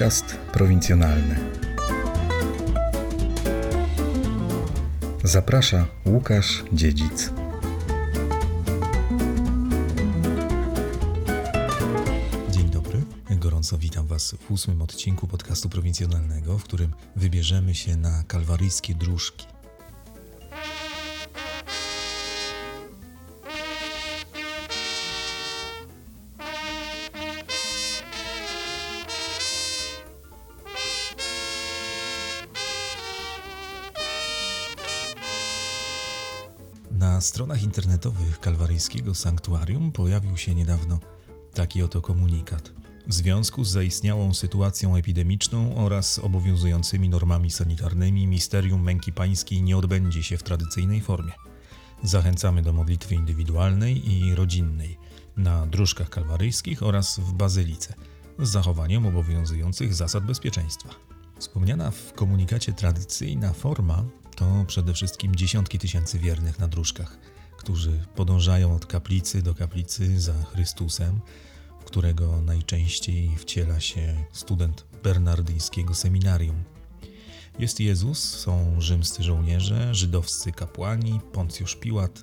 Podcast prowincjonalny. Zaprasza Łukasz Dziedzic. Dzień dobry. Gorąco witam Was w ósmym odcinku podcastu prowincjonalnego, w którym wybierzemy się na kalwaryjskie dróżki. Na stronach internetowych kalwaryjskiego sanktuarium pojawił się niedawno taki oto komunikat. W związku z zaistniałą sytuacją epidemiczną oraz obowiązującymi normami sanitarnymi, misterium męki pańskiej nie odbędzie się w tradycyjnej formie. Zachęcamy do modlitwy indywidualnej i rodzinnej na dróżkach kalwaryjskich oraz w bazylice z zachowaniem obowiązujących zasad bezpieczeństwa. Wspomniana w komunikacie tradycyjna forma to przede wszystkim dziesiątki tysięcy wiernych na dróżkach, którzy podążają od kaplicy do kaplicy za Chrystusem, w którego najczęściej wciela się student bernardyńskiego seminarium. Jest Jezus, są rzymscy żołnierze, żydowscy kapłani, Poncjusz Piłat,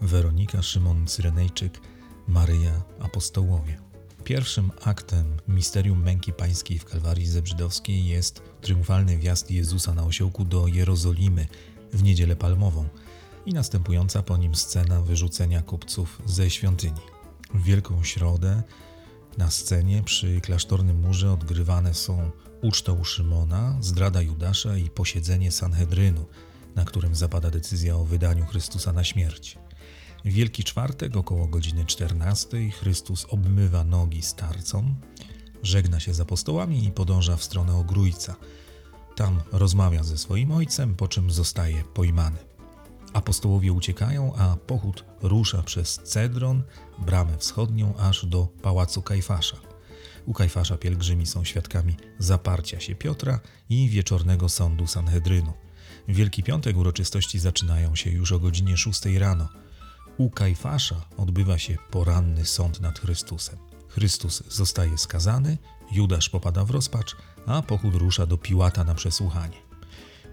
Weronika, Szymon Cyrenejczyk, Maryja, apostołowie. Pierwszym aktem misterium męki pańskiej w Kalwarii Zebrzydowskiej jest triumfalny wjazd Jezusa na osiołku do Jerozolimy w niedzielę palmową i następująca po nim scena wyrzucenia kupców ze świątyni. W Wielką Środę na scenie przy klasztornym murze odgrywane są uczta u Szymona, zdrada Judasza i posiedzenie Sanhedrynu, na którym zapada decyzja o wydaniu Chrystusa na śmierć. Wielki Czwartek około godziny 14 Chrystus obmywa nogi starcom, żegna się z apostołami i podąża w stronę Ogrójca. Tam rozmawia ze swoim ojcem, po czym zostaje pojmany. Apostołowie uciekają, a pochód rusza przez Cedron, bramę wschodnią, aż do pałacu Kajfasza. U Kajfasza pielgrzymi są świadkami zaparcia się Piotra i wieczornego sądu Sanhedrynu. W Wielki Piątek uroczystości zaczynają się już o godzinie 6 rano. U Kajfasza odbywa się poranny sąd nad Chrystusem. Chrystus zostaje skazany, Judasz popada w rozpacz, a pochód rusza do Piłata na przesłuchanie.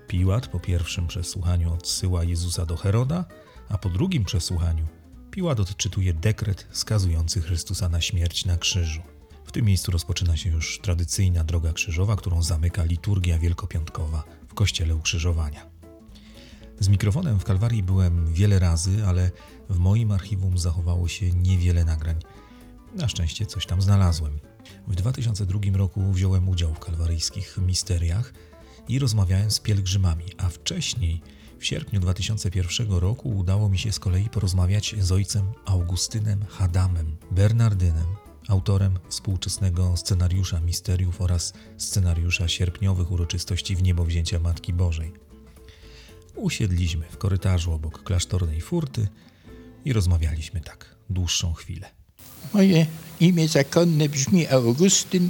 Piłat po pierwszym przesłuchaniu odsyła Jezusa do Heroda, a po drugim przesłuchaniu Piłat odczytuje dekret skazujący Chrystusa na śmierć na krzyżu. W tym miejscu rozpoczyna się już tradycyjna droga krzyżowa, którą zamyka liturgia wielkopiątkowa w kościele ukrzyżowania. Z mikrofonem w Kalwarii byłem wiele razy, ale w moim archiwum zachowało się niewiele nagrań. Na szczęście coś tam znalazłem. W 2002 roku wziąłem udział w kalwaryjskich misteriach i rozmawiałem z pielgrzymami, a wcześniej, w sierpniu 2001 roku, udało mi się z kolei porozmawiać z ojcem Augustynem Hadamem, Bernardynem, autorem współczesnego scenariusza misteriów oraz scenariusza sierpniowych uroczystości w niebowzięcia Matki Bożej. Usiedliśmy w korytarzu obok klasztornej furty i rozmawialiśmy tak dłuższą chwilę. Moje imię zakonne brzmi Augustyn,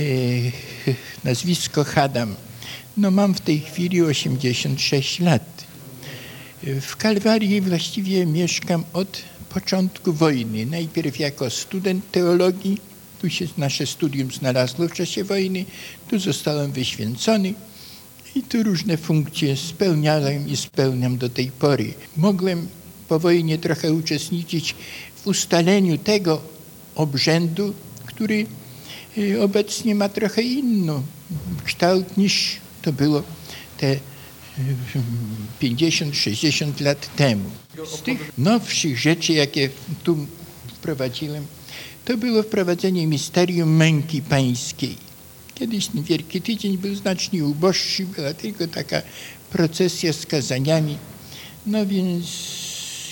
e, nazwisko Hadam. No mam w tej chwili 86 lat. W Kalwarii właściwie mieszkam od początku wojny. Najpierw jako student teologii, tu się nasze studium znalazło w czasie wojny, tu zostałem wyświęcony i tu różne funkcje spełniałem i spełniam do tej pory. Mogłem po wojnie trochę uczestniczyć w ustaleniu tego obrzędu, który y, obecnie ma trochę inny kształt niż to było te 50-60 lat temu. Z tych nowszych rzeczy, jakie tu wprowadziłem, to było wprowadzenie misterium męki pańskiej. Kiedyś Wielki Tydzień był znacznie uboższy, była tylko taka procesja z kazaniami. No więc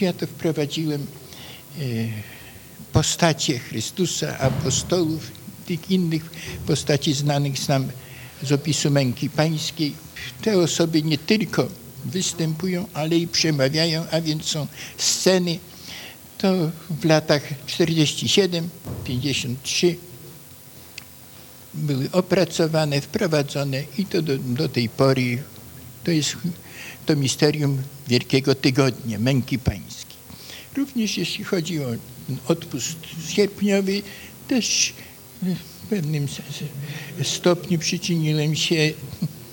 ja to wprowadziłem e, postacie Chrystusa, apostołów, tych innych postaci znanych nam z opisu męki pańskiej. Te osoby nie tylko występują, ale i przemawiają, a więc są sceny. To w latach 47, 53 były opracowane, wprowadzone i to do, do tej pory to jest to misterium Wielkiego Tygodnia, Męki Pańskiej. Również jeśli chodzi o odpust sierpniowy, też w pewnym stopniu przyczyniłem się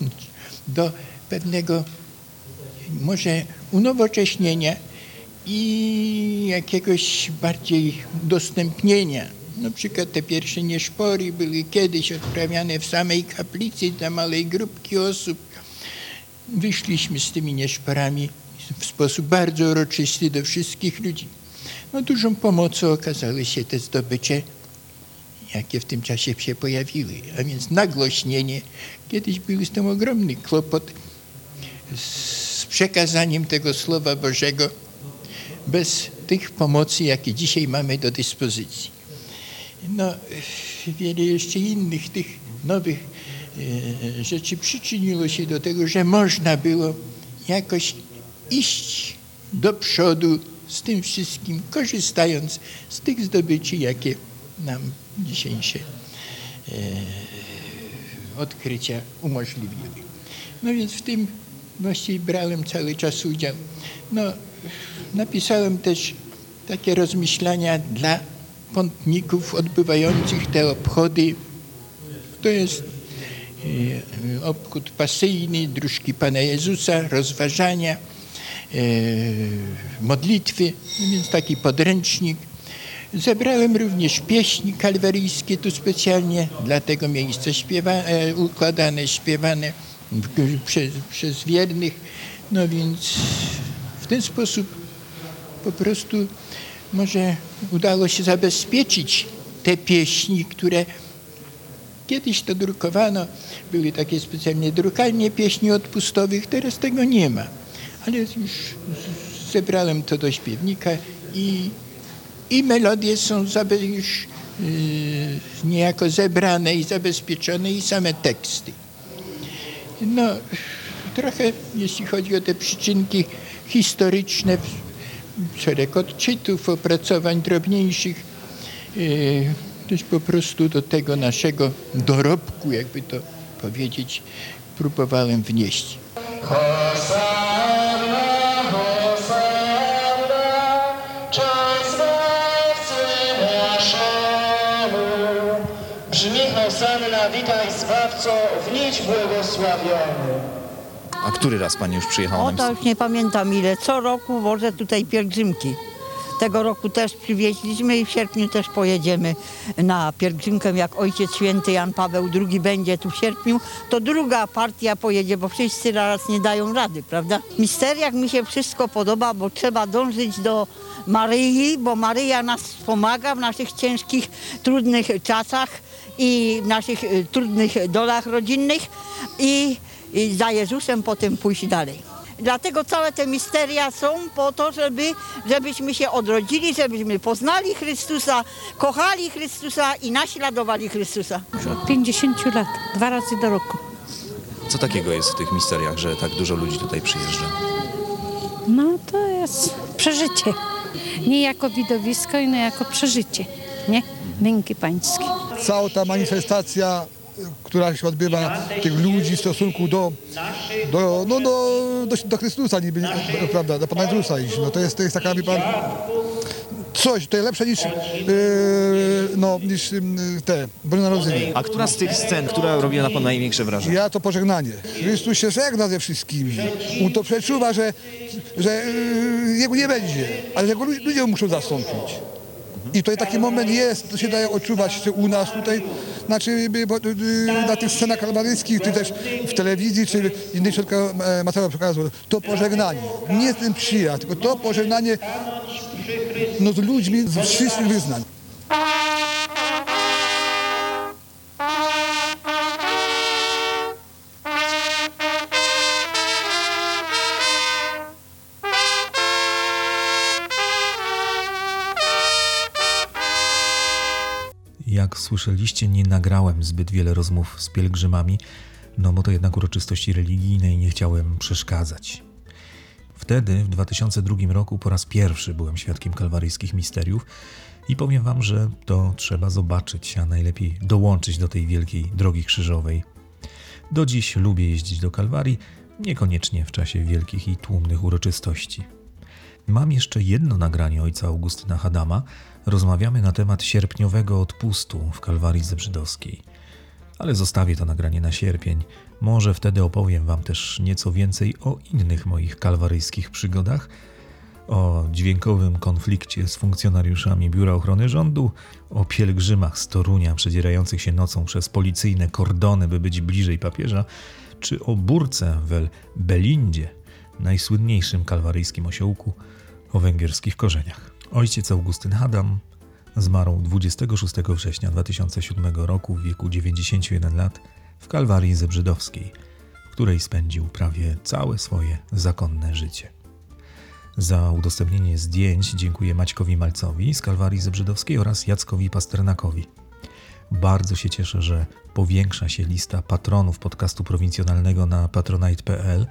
do pewnego może unowocześnienia i jakiegoś bardziej udostępnienia. Na przykład te pierwsze nieszpory były kiedyś odprawiane w samej kaplicy dla małej grupki osób. Wyszliśmy z tymi nieszporami w sposób bardzo uroczysty do wszystkich ludzi. No, dużą pomocą okazały się te zdobycze, jakie w tym czasie się pojawiły, a więc nagłośnienie. Kiedyś był z tym ogromny kłopot z przekazaniem tego Słowa Bożego bez tych pomocy, jakie dzisiaj mamy do dyspozycji. No, wiele jeszcze innych tych nowych e, rzeczy przyczyniło się do tego, że można było jakoś iść do przodu z tym wszystkim, korzystając z tych zdobyczy, jakie nam dzisiejsze e, odkrycia umożliwiły. No więc w tym właściwie brałem cały czas udział. No, napisałem też takie rozmyślania dla pątników odbywających te obchody. To jest e, obchód pasyjny, dróżki Pana Jezusa, rozważania, e, modlitwy, no więc taki podręcznik. Zebrałem również pieśni kalwaryjskie tu specjalnie dla tego miejsca śpiewa, e, układane, śpiewane przez, przez wiernych. No więc w ten sposób po prostu może udało się zabezpieczyć te pieśni, które kiedyś to drukowano. Były takie specjalnie drukarnie pieśni odpustowych, teraz tego nie ma. Ale już zebrałem to do śpiewnika i, i melodie są już yy, niejako zebrane i zabezpieczone i same teksty. No, trochę jeśli chodzi o te przyczynki historyczne, szereg odczytów, opracowań drobniejszych, yy, też po prostu do tego naszego dorobku, jakby to powiedzieć, próbowałem wnieść. A który raz pani już przyjechała O na to już nie pamiętam ile. Co roku wożę tutaj pielgrzymki. Tego roku też przywieźliśmy i w sierpniu też pojedziemy na pielgrzymkę. Jak Ojciec Święty Jan Paweł II będzie tu w sierpniu, to druga partia pojedzie, bo wszyscy raz nie dają rady, prawda? W misteriach mi się wszystko podoba, bo trzeba dążyć do Maryi, bo Maryja nas pomaga w naszych ciężkich, trudnych czasach i w naszych y, trudnych dolach rodzinnych i, i za Jezusem potem pójść dalej. Dlatego całe te misteria są po to, żeby, żebyśmy się odrodzili, żebyśmy poznali Chrystusa, kochali Chrystusa i naśladowali Chrystusa. Już od 50 lat, dwa razy do roku. Co takiego jest w tych misteriach, że tak dużo ludzi tutaj przyjeżdża? No to jest przeżycie. Nie jako widowisko, ale jako przeżycie. Nie? Męki pańskie. cała ta manifestacja, która się odbywa tych ludzi w stosunku do, do, no, do, do, do Chrystusa, niby, nie- prawda, do Pana Jezusa iść. No to jest, to jest taka, wie pan, coś, to jest lepsze niż, yy, no, niż yy, te Boże Narodzenie. A która z tych scen, która robiła na pana największe wrażenie? Ja to pożegnanie. Chrystus się żegna ze wszystkimi. On to przeczuwa, że, że yy, jego nie będzie, ale że go lu- ludzie muszą zastąpić. I to taki moment jest, to się daje odczuwać czy u nas tutaj, znaczy y, y, na tych scenach kalwaryjskich, czy też w telewizji, czy innych środkach e, materiału przekazu. To pożegnanie, nie ten przyjazd, tylko to pożegnanie no, z ludźmi z wszystkich wyznań. Jak słyszeliście, nie nagrałem zbyt wiele rozmów z pielgrzymami, no bo to jednak uroczystości religijne i nie chciałem przeszkadzać. Wtedy, w 2002 roku, po raz pierwszy byłem świadkiem kalwaryjskich misteriów i powiem wam, że to trzeba zobaczyć, a najlepiej dołączyć do tej wielkiej drogi krzyżowej. Do dziś lubię jeździć do Kalwarii, niekoniecznie w czasie wielkich i tłumnych uroczystości. Mam jeszcze jedno nagranie ojca Augustyna Hadama. Rozmawiamy na temat sierpniowego odpustu w Kalwarii Zebrzydowskiej. Ale zostawię to nagranie na sierpień. Może wtedy opowiem Wam też nieco więcej o innych moich kalwaryjskich przygodach, o dźwiękowym konflikcie z funkcjonariuszami Biura Ochrony Rządu, o pielgrzymach z Torunia przedzierających się nocą przez policyjne kordony, by być bliżej papieża, czy o burce w Belindzie, najsłynniejszym kalwaryjskim osiołku o węgierskich korzeniach. Ojciec Augustyn Hadam zmarł 26 września 2007 roku w wieku 91 lat w Kalwarii Zebrzydowskiej, w której spędził prawie całe swoje zakonne życie. Za udostępnienie zdjęć dziękuję Maćkowi Malcowi z Kalwarii Zebrzydowskiej oraz Jackowi Pasternakowi. Bardzo się cieszę, że powiększa się lista patronów podcastu prowincjonalnego na patronite.pl.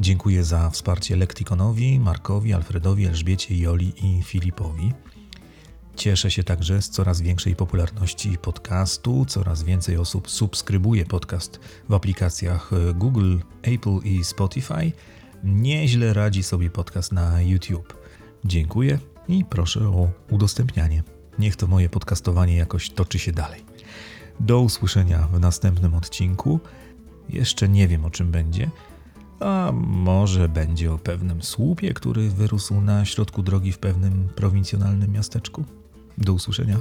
Dziękuję za wsparcie Lektikonowi, Markowi, Alfredowi, Elżbiecie, Joli i Filipowi. Cieszę się także z coraz większej popularności podcastu. Coraz więcej osób subskrybuje podcast w aplikacjach Google, Apple i Spotify. Nieźle radzi sobie podcast na YouTube. Dziękuję i proszę o udostępnianie. Niech to moje podcastowanie jakoś toczy się dalej. Do usłyszenia w następnym odcinku. Jeszcze nie wiem o czym będzie, a może będzie o pewnym słupie, który wyrósł na środku drogi w pewnym prowincjonalnym miasteczku. Do usłyszenia.